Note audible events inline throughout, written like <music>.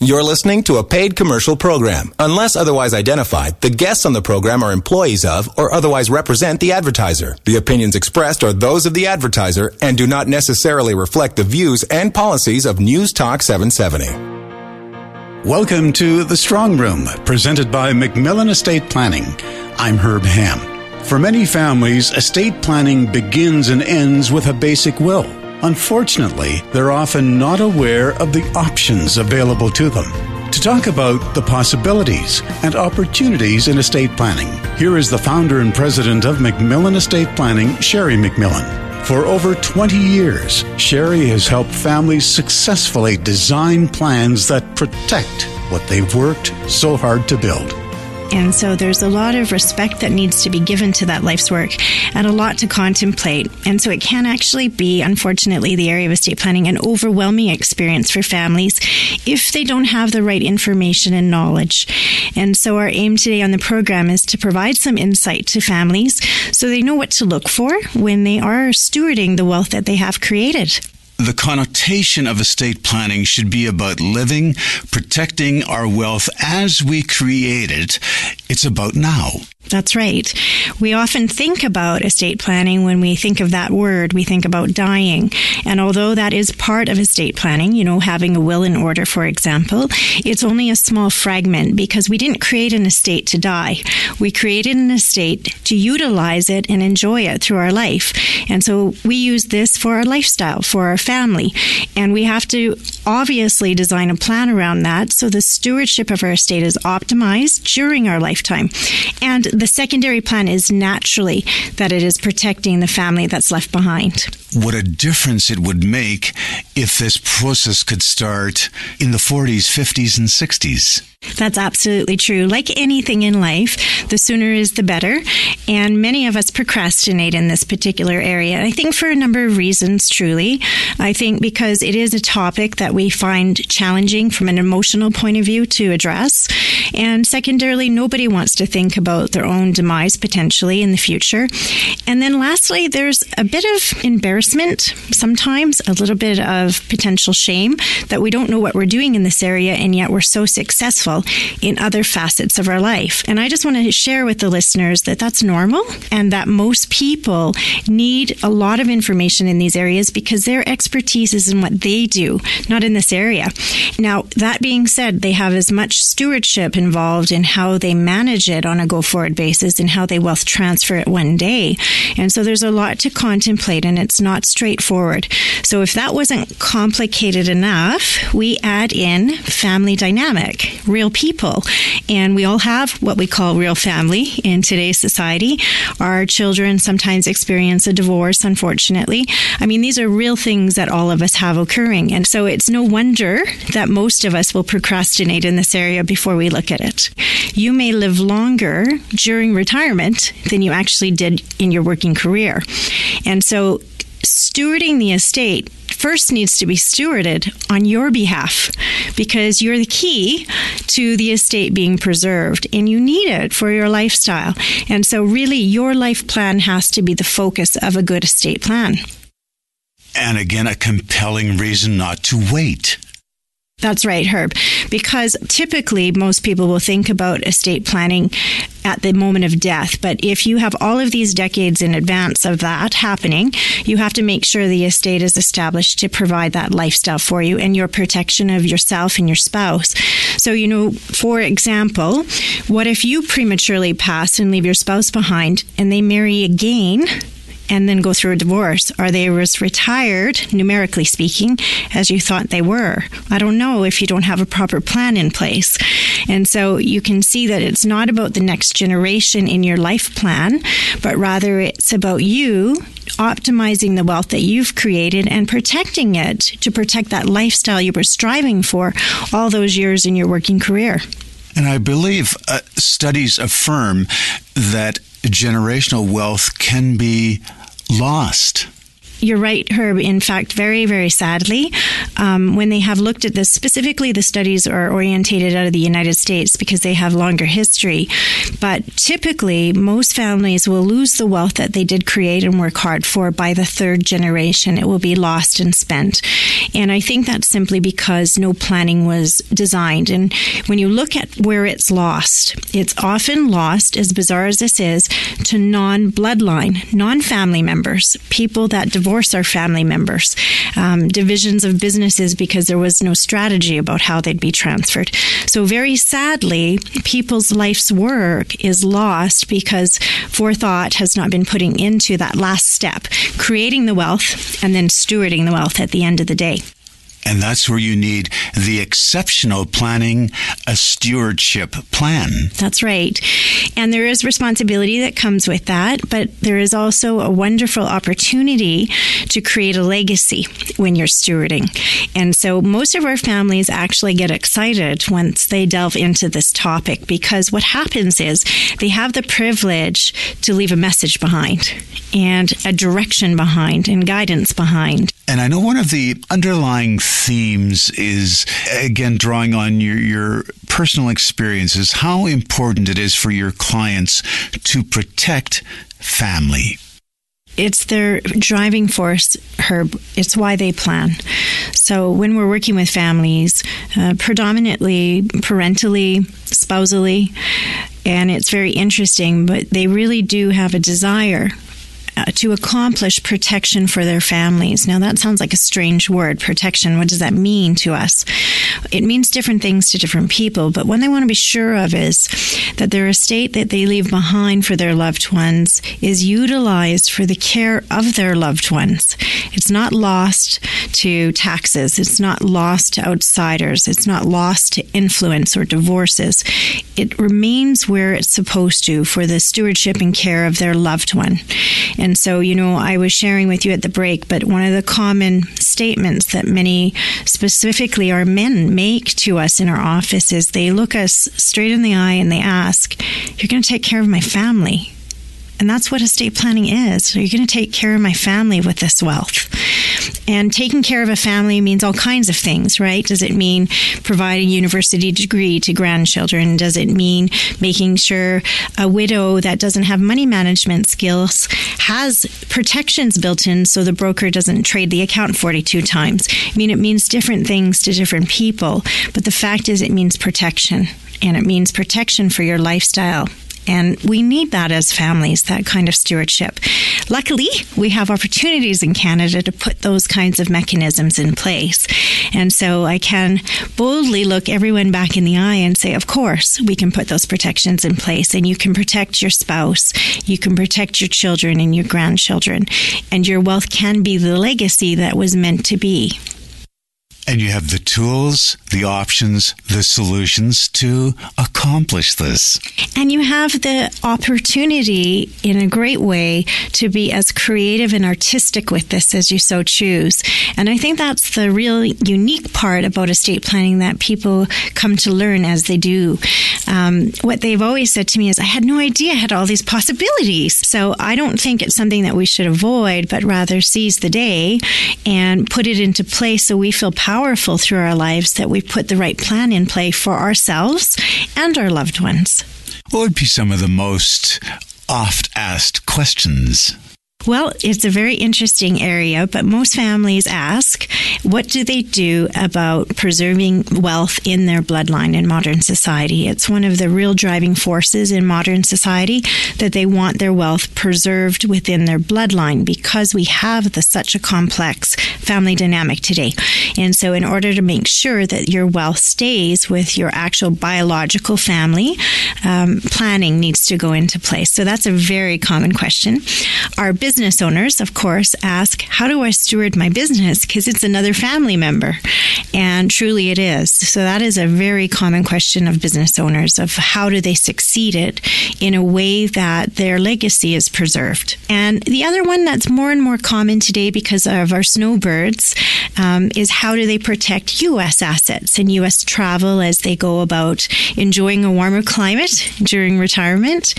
You're listening to a paid commercial program. Unless otherwise identified, the guests on the program are employees of or otherwise represent the advertiser. The opinions expressed are those of the advertiser and do not necessarily reflect the views and policies of News Talk 770. Welcome to The Strong Room, presented by MacMillan Estate Planning. I'm Herb Ham. For many families, estate planning begins and ends with a basic will. Unfortunately, they're often not aware of the options available to them. To talk about the possibilities and opportunities in estate planning, here is the founder and president of MacMillan Estate Planning, Sherry MacMillan. For over 20 years, Sherry has helped families successfully design plans that protect what they've worked so hard to build. And so there's a lot of respect that needs to be given to that life's work and a lot to contemplate. And so it can actually be, unfortunately, the area of estate planning an overwhelming experience for families if they don't have the right information and knowledge. And so our aim today on the program is to provide some insight to families so they know what to look for when they are stewarding the wealth that they have created the connotation of estate planning should be about living, protecting our wealth as we create it. It's about now. That's right. We often think about estate planning when we think of that word, we think about dying. And although that is part of estate planning, you know, having a will in order, for example, it's only a small fragment because we didn't create an estate to die. We created an estate to utilize it and enjoy it through our life. And so we use this for our lifestyle, for our family. And we have to obviously design a plan around that so the stewardship of our estate is optimized during our lifetime. And the secondary plan is naturally that it is protecting the family that's left behind. What a difference it would make if this process could start in the 40s, 50s, and 60s. That's absolutely true. Like anything in life, the sooner is the better. And many of us procrastinate in this particular area. I think for a number of reasons, truly. I think because it is a topic that we find challenging from an emotional point of view to address. And secondarily, nobody wants to think about their own demise potentially in the future. And then lastly, there's a bit of embarrassment sometimes, a little bit of potential shame that we don't know what we're doing in this area and yet we're so successful in other facets of our life. And I just want to share with the listeners that that's normal and that most people need a lot of information in these areas because their expertise is in what they do, not in this area. Now, that being said, they have as much stewardship involved in how they manage it on a go forward basis and how they wealth transfer it one day. And so there's a lot to contemplate and it's not straightforward. So if that wasn't complicated enough, we add in family dynamic, real people. And we all have what we call real family in today's society. Our children sometimes experience a divorce, unfortunately. I mean, these are real things that all of us have occurring. And so it's no wonder that most of us will procrastinate in this area before we look at it. You may live longer during retirement than you actually did in your working career. And so stewarding the estate first needs to be stewarded on your behalf because you're the key to the estate being preserved and you need it for your lifestyle. And so, really, your life plan has to be the focus of a good estate plan. And again, a compelling reason not to wait. That's right, Herb. Because typically most people will think about estate planning at the moment of death. But if you have all of these decades in advance of that happening, you have to make sure the estate is established to provide that lifestyle for you and your protection of yourself and your spouse. So, you know, for example, what if you prematurely pass and leave your spouse behind and they marry again? And then go through a divorce? Are they as retired, numerically speaking, as you thought they were? I don't know if you don't have a proper plan in place. And so you can see that it's not about the next generation in your life plan, but rather it's about you optimizing the wealth that you've created and protecting it to protect that lifestyle you were striving for all those years in your working career. And I believe uh, studies affirm that generational wealth can be lost. You're right, Herb. In fact, very, very sadly, um, when they have looked at this, specifically the studies are orientated out of the United States because they have longer history. But typically, most families will lose the wealth that they did create and work hard for by the third generation. It will be lost and spent. And I think that's simply because no planning was designed. And when you look at where it's lost, it's often lost, as bizarre as this is, to non bloodline, non family members, people that divorce divorce our family members, um, divisions of businesses because there was no strategy about how they'd be transferred. So, very sadly, people's life's work is lost because forethought has not been putting into that last step, creating the wealth and then stewarding the wealth at the end of the day. And that's where you need the exceptional planning, a stewardship plan. That's right. And there is responsibility that comes with that, but there is also a wonderful opportunity to create a legacy when you're stewarding. And so most of our families actually get excited once they delve into this topic because what happens is they have the privilege to leave a message behind and a direction behind and guidance behind. And I know one of the underlying themes is, again, drawing on your, your personal experiences, how important it is for your clients to protect family it's their driving force, Herb. It's why they plan. So when we're working with families, uh, predominantly parentally, spousally, and it's very interesting, but they really do have a desire uh, to accomplish protection for their families. Now, that sounds like a strange word, protection. What does that mean to us? It means different things to different people, but what they want to be sure of is that their estate that they leave behind for their loved ones is utilized for the care of their loved ones. It's not lost to taxes, it's not lost to outsiders, it's not lost to influence or divorces. It remains where it's supposed to for the stewardship and care of their loved one. And and so, you know, I was sharing with you at the break, but one of the common statements that many, specifically our men, make to us in our office is they look us straight in the eye and they ask, You're going to take care of my family. And that's what estate planning is. You're going to take care of my family with this wealth. And taking care of a family means all kinds of things, right? Does it mean providing university degree to grandchildren? Does it mean making sure a widow that doesn't have money management skills has protections built in so the broker doesn't trade the account 42 times? I mean, it means different things to different people, but the fact is it means protection and it means protection for your lifestyle and we need that as families, that kind of stewardship. Luckily, we have opportunities in Canada to put those kinds of mechanisms in place. And so I can boldly look everyone back in the eye and say, of course, we can put those protections in place and you can protect your spouse, you can protect your children and your grandchildren, and your wealth can be the legacy that was meant to be. And you have the tools, the options, the solutions to accomplish this. And you have the opportunity in a great way to be as creative and artistic with this as you so choose. And I think that's the real unique part about estate planning that people come to learn as they do. Um, what they've always said to me is, I had no idea I had all these possibilities. So I don't think it's something that we should avoid, but rather seize the day and put it into place so we feel powerful powerful through our lives that we put the right plan in play for ourselves and our loved ones. What would be some of the most oft asked questions? Well, it's a very interesting area, but most families ask, what do they do about preserving wealth in their bloodline in modern society? It's one of the real driving forces in modern society that they want their wealth preserved within their bloodline because we have the, such a complex family dynamic today. And so, in order to make sure that your wealth stays with your actual biological family, um, planning needs to go into place. So, that's a very common question. Our business owners, of course, ask, How do I steward my business? Because it's another family member. And truly it is. So that is a very common question of business owners of how do they succeed it in a way that their legacy is preserved. And the other one that's more and more common today because of our snowbirds um, is how do they protect U.S. assets and U.S. travel as they go about enjoying a warmer climate <laughs> during retirement.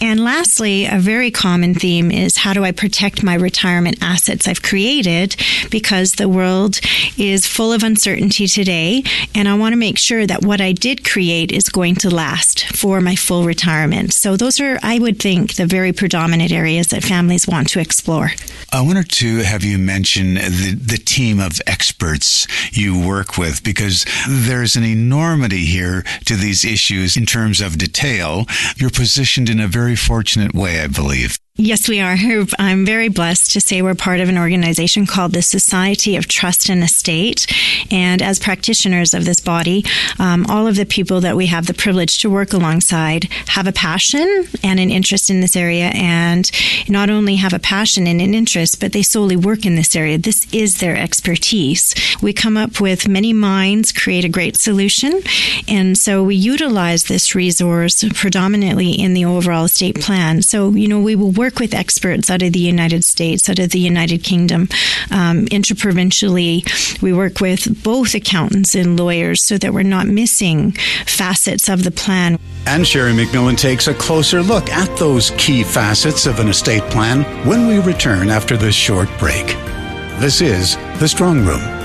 And lastly, a very common theme is how do I I protect my retirement assets I've created because the world is full of uncertainty today. And I want to make sure that what I did create is going to last for my full retirement. So those are, I would think, the very predominant areas that families want to explore. I wanted to have you mention the, the team of experts you work with because there's an enormity here to these issues in terms of detail. You're positioned in a very fortunate way, I believe. Yes, we are. <laughs> I'm very blessed to say we're part of an organization called the Society of Trust and Estate. And as practitioners of this body, um, all of the people that we have the privilege to work alongside have a passion and an interest in this area. And not only have a passion and an interest, but they solely work in this area. This is their expertise. We come up with many minds, create a great solution. And so we utilize this resource predominantly in the overall estate plan. So, you know, we will work work with experts out of the United States, out of the United Kingdom. Um, interprovincially, we work with both accountants and lawyers so that we're not missing facets of the plan. And Sherry MacMillan takes a closer look at those key facets of an estate plan when we return after this short break. This is The Strong Room